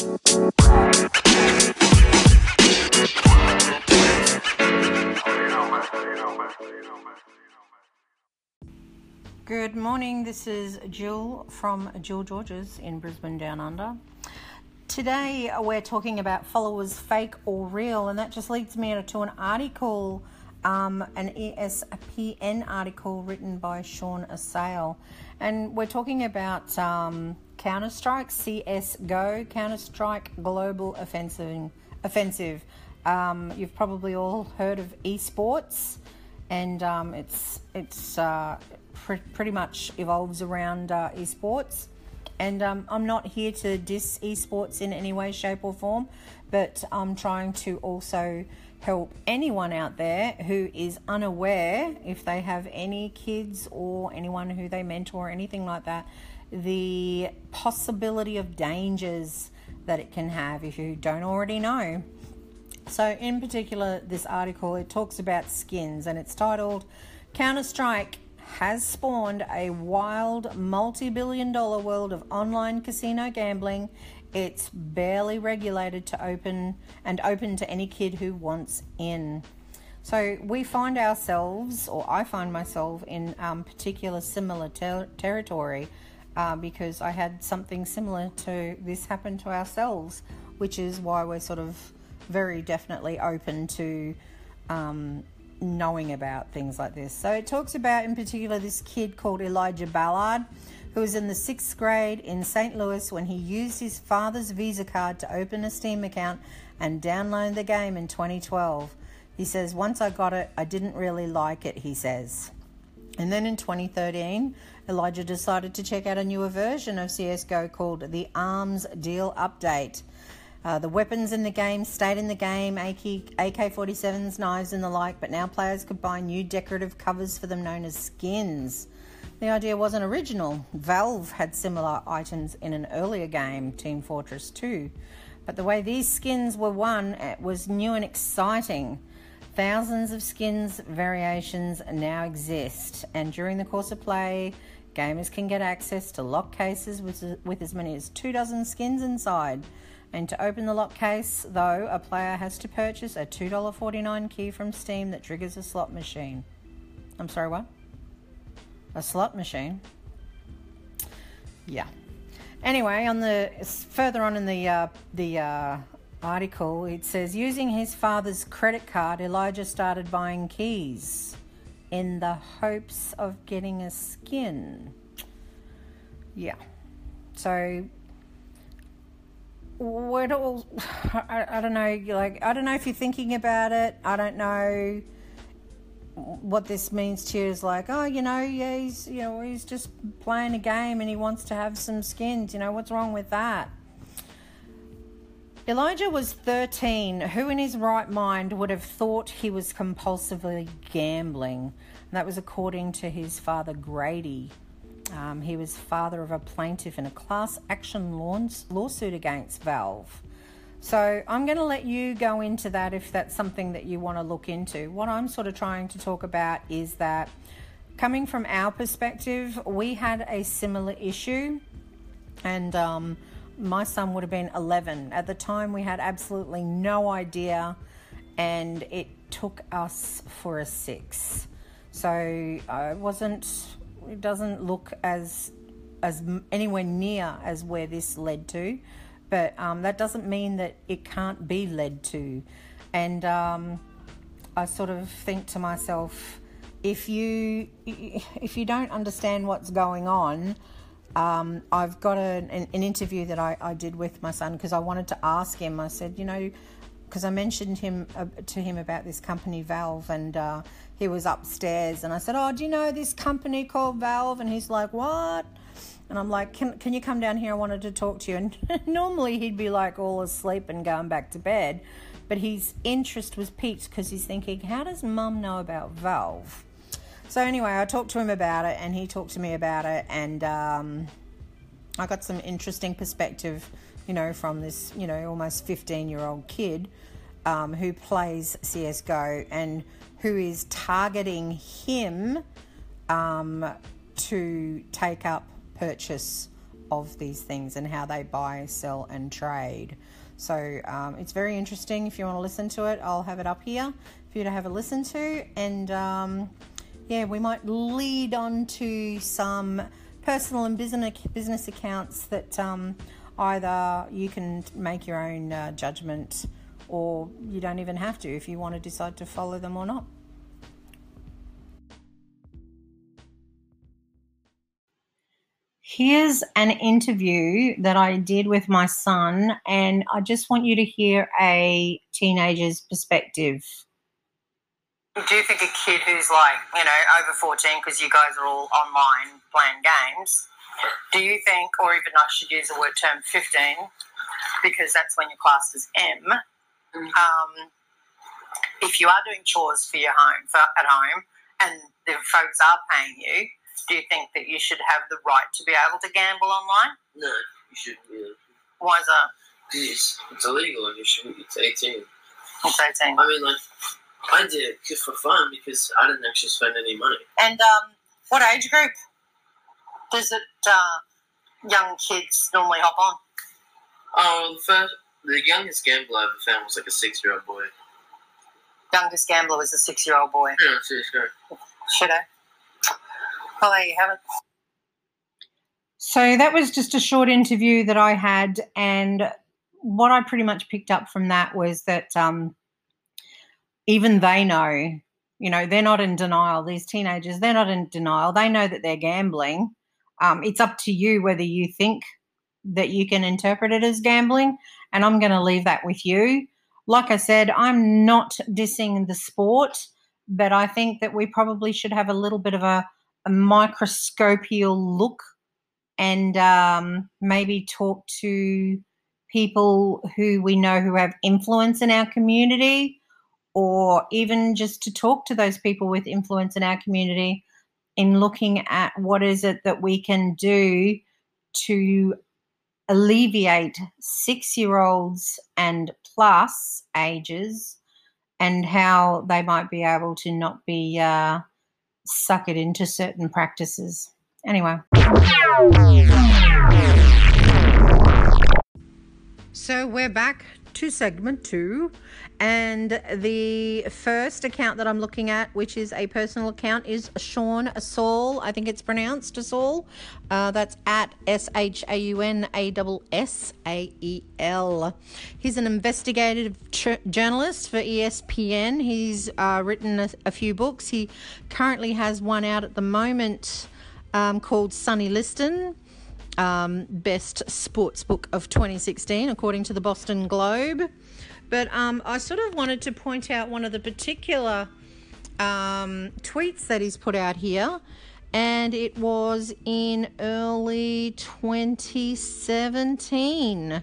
Good morning, this is Jill from Jill Georges in Brisbane Down Under. Today we're talking about followers fake or real, and that just leads me to an article, um, an ESPN article written by Shaun Assael. And we're talking about um, Counter Strike, CSGO, Counter Strike Global Offensive. Offensive. Um, you've probably all heard of esports, and um, it's it's uh, pretty much evolves around uh, esports. And um, I'm not here to diss esports in any way, shape, or form, but I'm trying to also help anyone out there who is unaware, if they have any kids or anyone who they mentor or anything like that, the possibility of dangers that it can have if you don't already know. So, in particular, this article it talks about skins and it's titled Counter Strike has spawned a wild multi billion dollar world of online casino gambling. It's barely regulated to open and open to any kid who wants in. So we find ourselves, or I find myself, in um, particular similar ter- territory uh, because I had something similar to this happen to ourselves, which is why we're sort of very definitely open to um, knowing about things like this. So it talks about, in particular, this kid called Elijah Ballard, who was in the sixth grade in St. Louis when he used his father's Visa card to open a Steam account and download the game in 2012. He says, Once I got it, I didn't really like it, he says. And then in 2013, Elijah decided to check out a newer version of CSGO called the Arms Deal Update. Uh, the weapons in the game stayed in the game, AK 47s, knives, and the like, but now players could buy new decorative covers for them known as skins. The idea wasn't original. Valve had similar items in an earlier game, Team Fortress 2, but the way these skins were won was new and exciting. Thousands of skins variations now exist, and during the course of play, gamers can get access to lock cases with, with as many as two dozen skins inside. And to open the lock case, though, a player has to purchase a $2.49 key from Steam that triggers a slot machine. I'm sorry, what? A slot machine? Yeah. Anyway, on the further on in the uh, the uh, article, it says using his father's credit card, Elijah started buying keys in the hopes of getting a skin. Yeah. So what all I, I don't know like i don't know if you're thinking about it i don't know what this means to you is like oh you know yeah he's you know he's just playing a game and he wants to have some skins you know what's wrong with that Elijah was 13. Who in his right mind would have thought he was compulsively gambling? And that was according to his father Grady. Um, he was father of a plaintiff in a class action lawsuit against Valve. So I'm going to let you go into that if that's something that you want to look into. What I'm sort of trying to talk about is that coming from our perspective, we had a similar issue, and um, my son would have been 11. At the time, we had absolutely no idea, and it took us for a six. So I wasn't it doesn't look as as anywhere near as where this led to, but um, that doesn't mean that it can't be led to. And um, I sort of think to myself, if you if you don't understand what's going on, um, I've got a, an, an, interview that I, I did with my son because I wanted to ask him. I said, you know, because I mentioned him uh, to him about this company Valve, and uh, he was upstairs, and I said, "Oh, do you know this company called Valve?" And he's like, "What?" And I'm like, "Can can you come down here? I wanted to talk to you." And normally he'd be like all asleep and going back to bed, but his interest was piqued because he's thinking, "How does Mum know about Valve?" So anyway, I talked to him about it, and he talked to me about it, and um, I got some interesting perspective you know, from this, you know, almost 15 year old kid um, who plays CSGO and who is targeting him um, to take up purchase of these things and how they buy, sell, and trade. So um, it's very interesting. If you want to listen to it, I'll have it up here for you to have a listen to. And um, yeah, we might lead on to some personal and business business accounts that um, either you can make your own uh, judgment or you don't even have to if you want to decide to follow them or not. Here's an interview that I did with my son, and I just want you to hear a teenager's perspective. Do you think a kid who's like, you know, over 14, because you guys are all online playing games, do you think, or even I should use the word term 15, because that's when you're classed as M, mm-hmm. um, if you are doing chores for your home, for, at home, and the folks are paying you, do you think that you should have the right to be able to gamble online? No, you shouldn't be able to. Why is that? It's, it's illegal and you shouldn't. It's 18. It's 18. I mean, like, I did it just for fun because I didn't actually spend any money. And um, what age group does it uh, young kids normally hop on? Oh, the first, the youngest gambler I ever found was like a six-year-old boy. Youngest gambler was a six-year-old boy. Yeah, seriously. Should I? Well, there you have it. So that was just a short interview that I had, and what I pretty much picked up from that was that um, even they know, you know, they're not in denial. These teenagers, they're not in denial. They know that they're gambling. Um, it's up to you whether you think that you can interpret it as gambling, and I'm going to leave that with you. Like I said, I'm not dissing the sport, but I think that we probably should have a little bit of a a microscopial look and um, maybe talk to people who we know who have influence in our community or even just to talk to those people with influence in our community in looking at what is it that we can do to alleviate six year olds and plus ages and how they might be able to not be uh, suck it into certain practices. Anyway. So we're back to segment two. And the first account that I'm looking at, which is a personal account, is Sean Saul. I think it's pronounced Saul. Uh, that's at S H A U N A S A E L. He's an investigative journalist for ESPN. He's uh, written a, a, few books. He currently has one out at the moment um, called Sonny Liston um, best sports book of 2016, according to the Boston Globe. But um, I sort of wanted to point out one of the particular um, tweets that he's put out here, and it was in early 2017.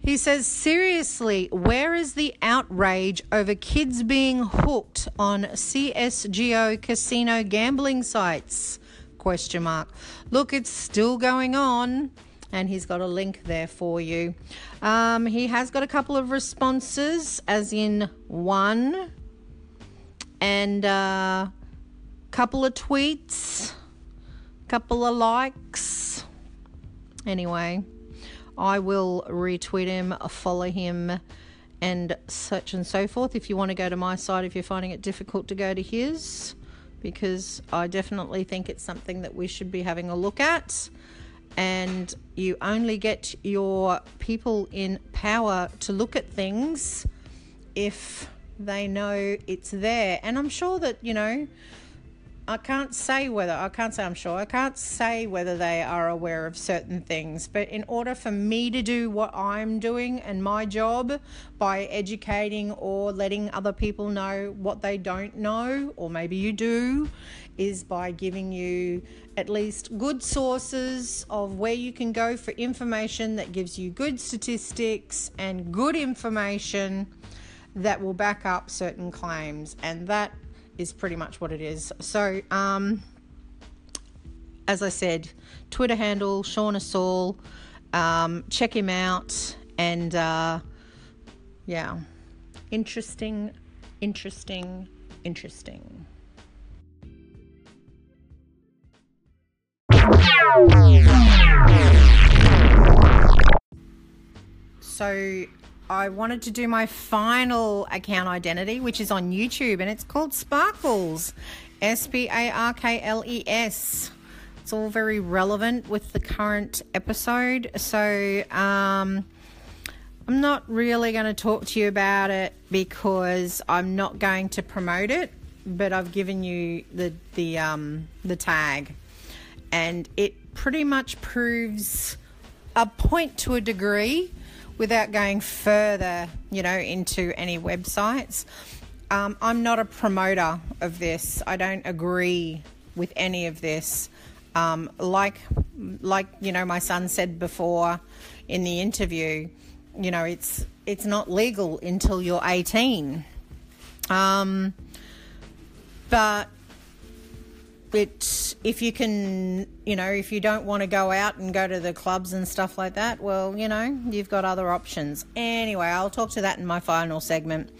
He says, seriously, where is the outrage over kids being hooked on CSGO casino gambling sites? Question mark. Look, it's still going on and he's got a link there for you. Um, he has got a couple of responses, as in one, and a uh, couple of tweets, couple of likes. Anyway, I will retweet him, follow him, and such and so forth. If you want to go to my site, if you're finding it difficult to go to his because I definitely think it's something that we should be having a look at. And you only get your people in power to look at things if they know it's there. And I'm sure that, you know, I can't say whether, I can't say I'm sure, I can't say whether they are aware of certain things. But in order for me to do what I'm doing and my job by educating or letting other people know what they don't know, or maybe you do, is by giving you at least good sources of where you can go for information that gives you good statistics and good information that will back up certain claims. And that is pretty much what it is. So, um, as I said, Twitter handle Shaun Assael. Um, check him out, and uh, yeah, interesting, interesting, interesting. So I wanted to do my final account identity, which is on YouTube, and it's called Sparkles. S P A R K L E S. It's all very relevant with the current episode. So, um, I'm not really going to talk to you about it because I'm not going to promote it, but I've given you the the um, the tag, and it pretty much proves a point to a degree without going further, you know, into any websites. Um, I'm not a promoter of this. I don't agree with any of this. Um, like, like you know, my son said before in the interview, you know, it's it's not legal until you're 18. Um, but it if you can you know if you don't want to go out and go to the clubs and stuff like that well you know you've got other options. Anyway i'll talk to that in my final segment.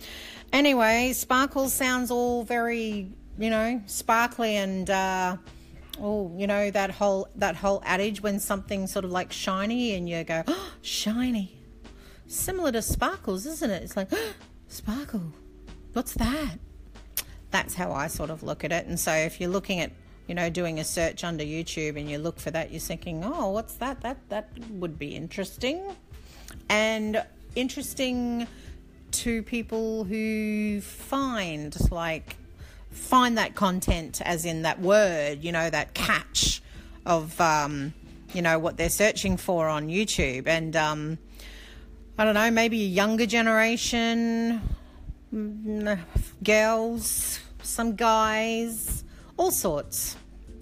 Anyway sparkles sounds all very you know sparkly and uh oh you know that whole that whole adage when something's sort of like shiny and you go oh, shiny. Similar to sparkles isn't it? It's like oh, sparkle what's that? That's how I sort of look at it. And so if you're looking at you know, doing a search under YouTube and you look for that, you're thinking, oh, what's that? That that would be interesting, and interesting to people who find like find that content, as in that word, you know, that catch of um, you know what they're searching for on YouTube, and um, I don't know, maybe a younger generation, mm, girls, some guys all sorts.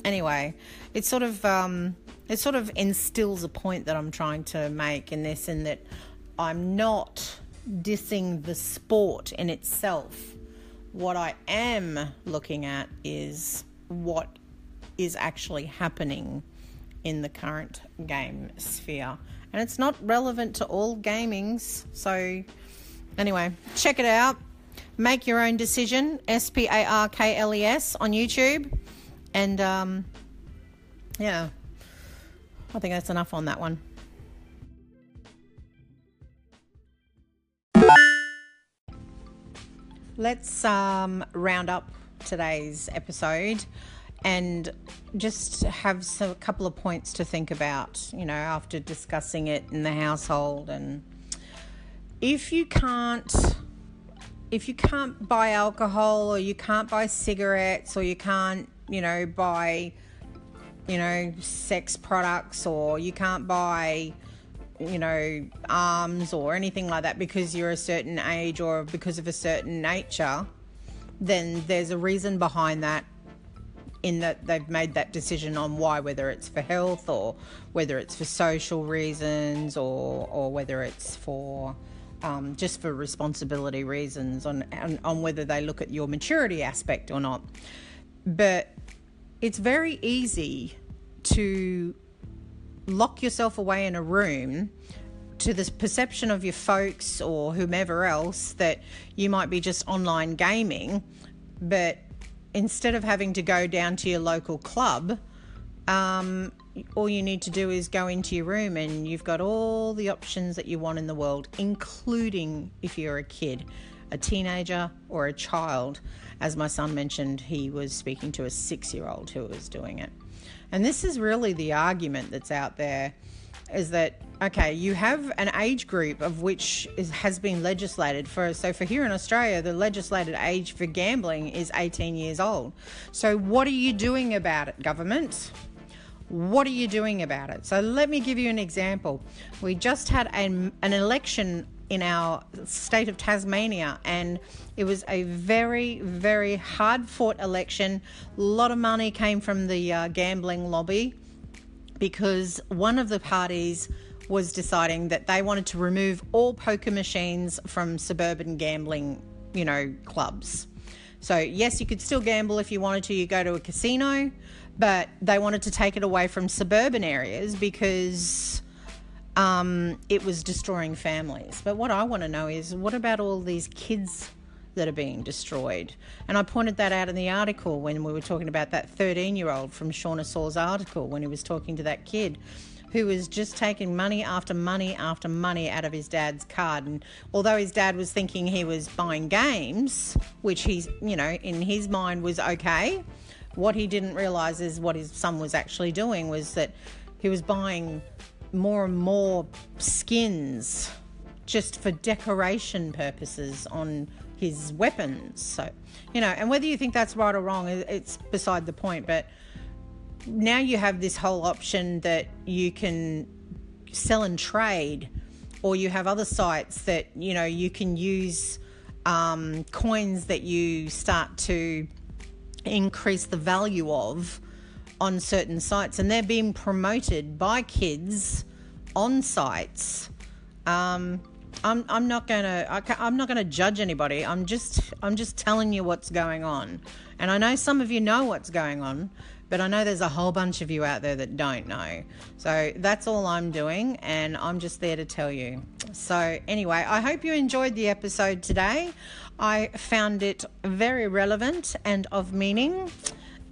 Anyway, it sort of um, it sort of instills a point that I'm trying to make in this, in that I'm not dissing the sport in itself. What I am looking at is what is actually happening in the current game sphere. And it's not relevant to all gamings. So, anyway, check it out. Make your own decision. S P A R K L E S on YouTube. And um, yeah, I think that's enough on that one. Let's um, round up today's episode and just have some, a couple of points to think about, you know, after discussing it in the household. And if you can't if you can't buy alcohol or you can't buy cigarettes or you can't, you know, buy, you know, sex products or you can't buy, you know, arms or anything like that because you're a certain age or because of a certain nature, then there's a reason behind that in that they've made that decision on why, whether it's for health or whether it's for social reasons or, or whether it's for um, just for responsibility reasons on, on, on whether they look at your maturity aspect or not. But it's very easy to lock yourself away in a room to the perception of your folks or whomever else that you might be just online gaming, but instead of having to go down to your local club, um, all you need to do is go into your room and you've got all the options that you want in the world, including if you're a kid, a teenager, or a child. As my son mentioned, he was speaking to a six year old who was doing it. And this is really the argument that's out there is that okay you have an age group of which is, has been legislated for so for here in australia the legislated age for gambling is 18 years old so what are you doing about it government what are you doing about it? So let me give you an example. We just had an, an election in our state of Tasmania, and it was a very, very hard fought election. A lot of money came from the uh, gambling lobby because one of the parties was deciding that they wanted to remove all poker machines from suburban gambling, you know, clubs. So, yes, you could still gamble if you wanted to. You go to a casino, but they wanted to take it away from suburban areas because um, it was destroying families. But what I want to know is what about all these kids that are being destroyed? And I pointed that out in the article when we were talking about that 13 year old from Shaun Assael's article when he was talking to that kid who was just taking money after money after money out of his dad's card. And although his dad was thinking he was buying games, which he's, you know, in his mind was okay, what he didn't realize is what his son was actually doing was that he was buying more and more skins just for decoration purposes on his weapons. So, you know, and whether you think that's right or wrong, it's beside the point. But now you have this whole option that you can sell and trade, or you have other sites that, you know, you can use um, coins that you start to increase the value of on certain sites, and they're being promoted by kids on sites. Um, I'm, I'm not gonna I am not gonna judge anybody. I'm just I'm just telling you what's going on, and I know some of you know what's going on, but I know there's a whole bunch of you out there that don't know. So that's all I'm doing, and I'm just there to tell you. So anyway, I hope you enjoyed the episode today. I found it very relevant and of meaning.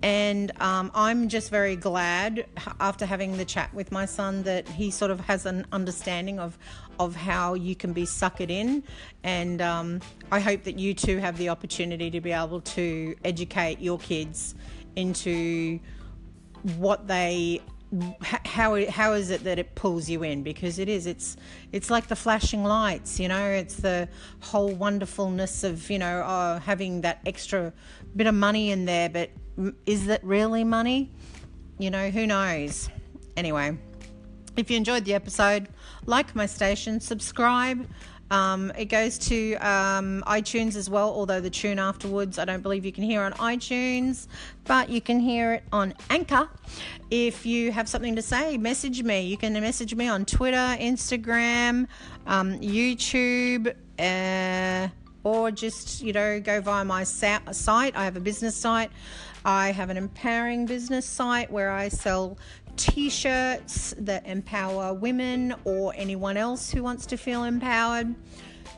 And um, I'm just very glad after having the chat with my son that he sort of has an understanding of of how you can be suckered in. And um, I hope that you too have the opportunity to be able to educate your kids into what they how how is it that it pulls you in? Because it is it's it's like the flashing lights you know? It's the whole wonderfulness of you know oh, having that extra bit of money in there but is that really money? You know who knows? Anyway if you enjoyed the episode like my station subscribe um, it goes to um, iTunes as well, although the tune afterwards I don't believe you can hear on iTunes, but you can hear it on Anchor. If you have something to say, message me. You can message me on Twitter, Instagram, um, YouTube, uh, or just, you know, go via my site. I have a business site. I have an empowering business site where I sell t shirts that empower women or anyone else who wants to feel empowered.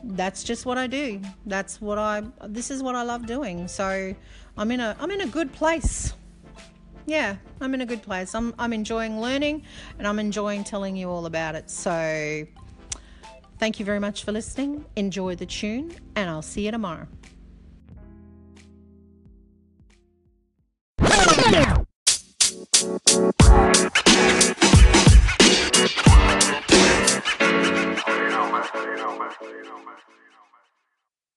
That's just what I do. That's what I this is what I love doing. So I'm in a I'm in a good place. Yeah, I'm in a good place. I'm I'm enjoying learning and I'm enjoying telling you all about it. So thank you very much for listening. Enjoy the tune and I'll see you tomorrow.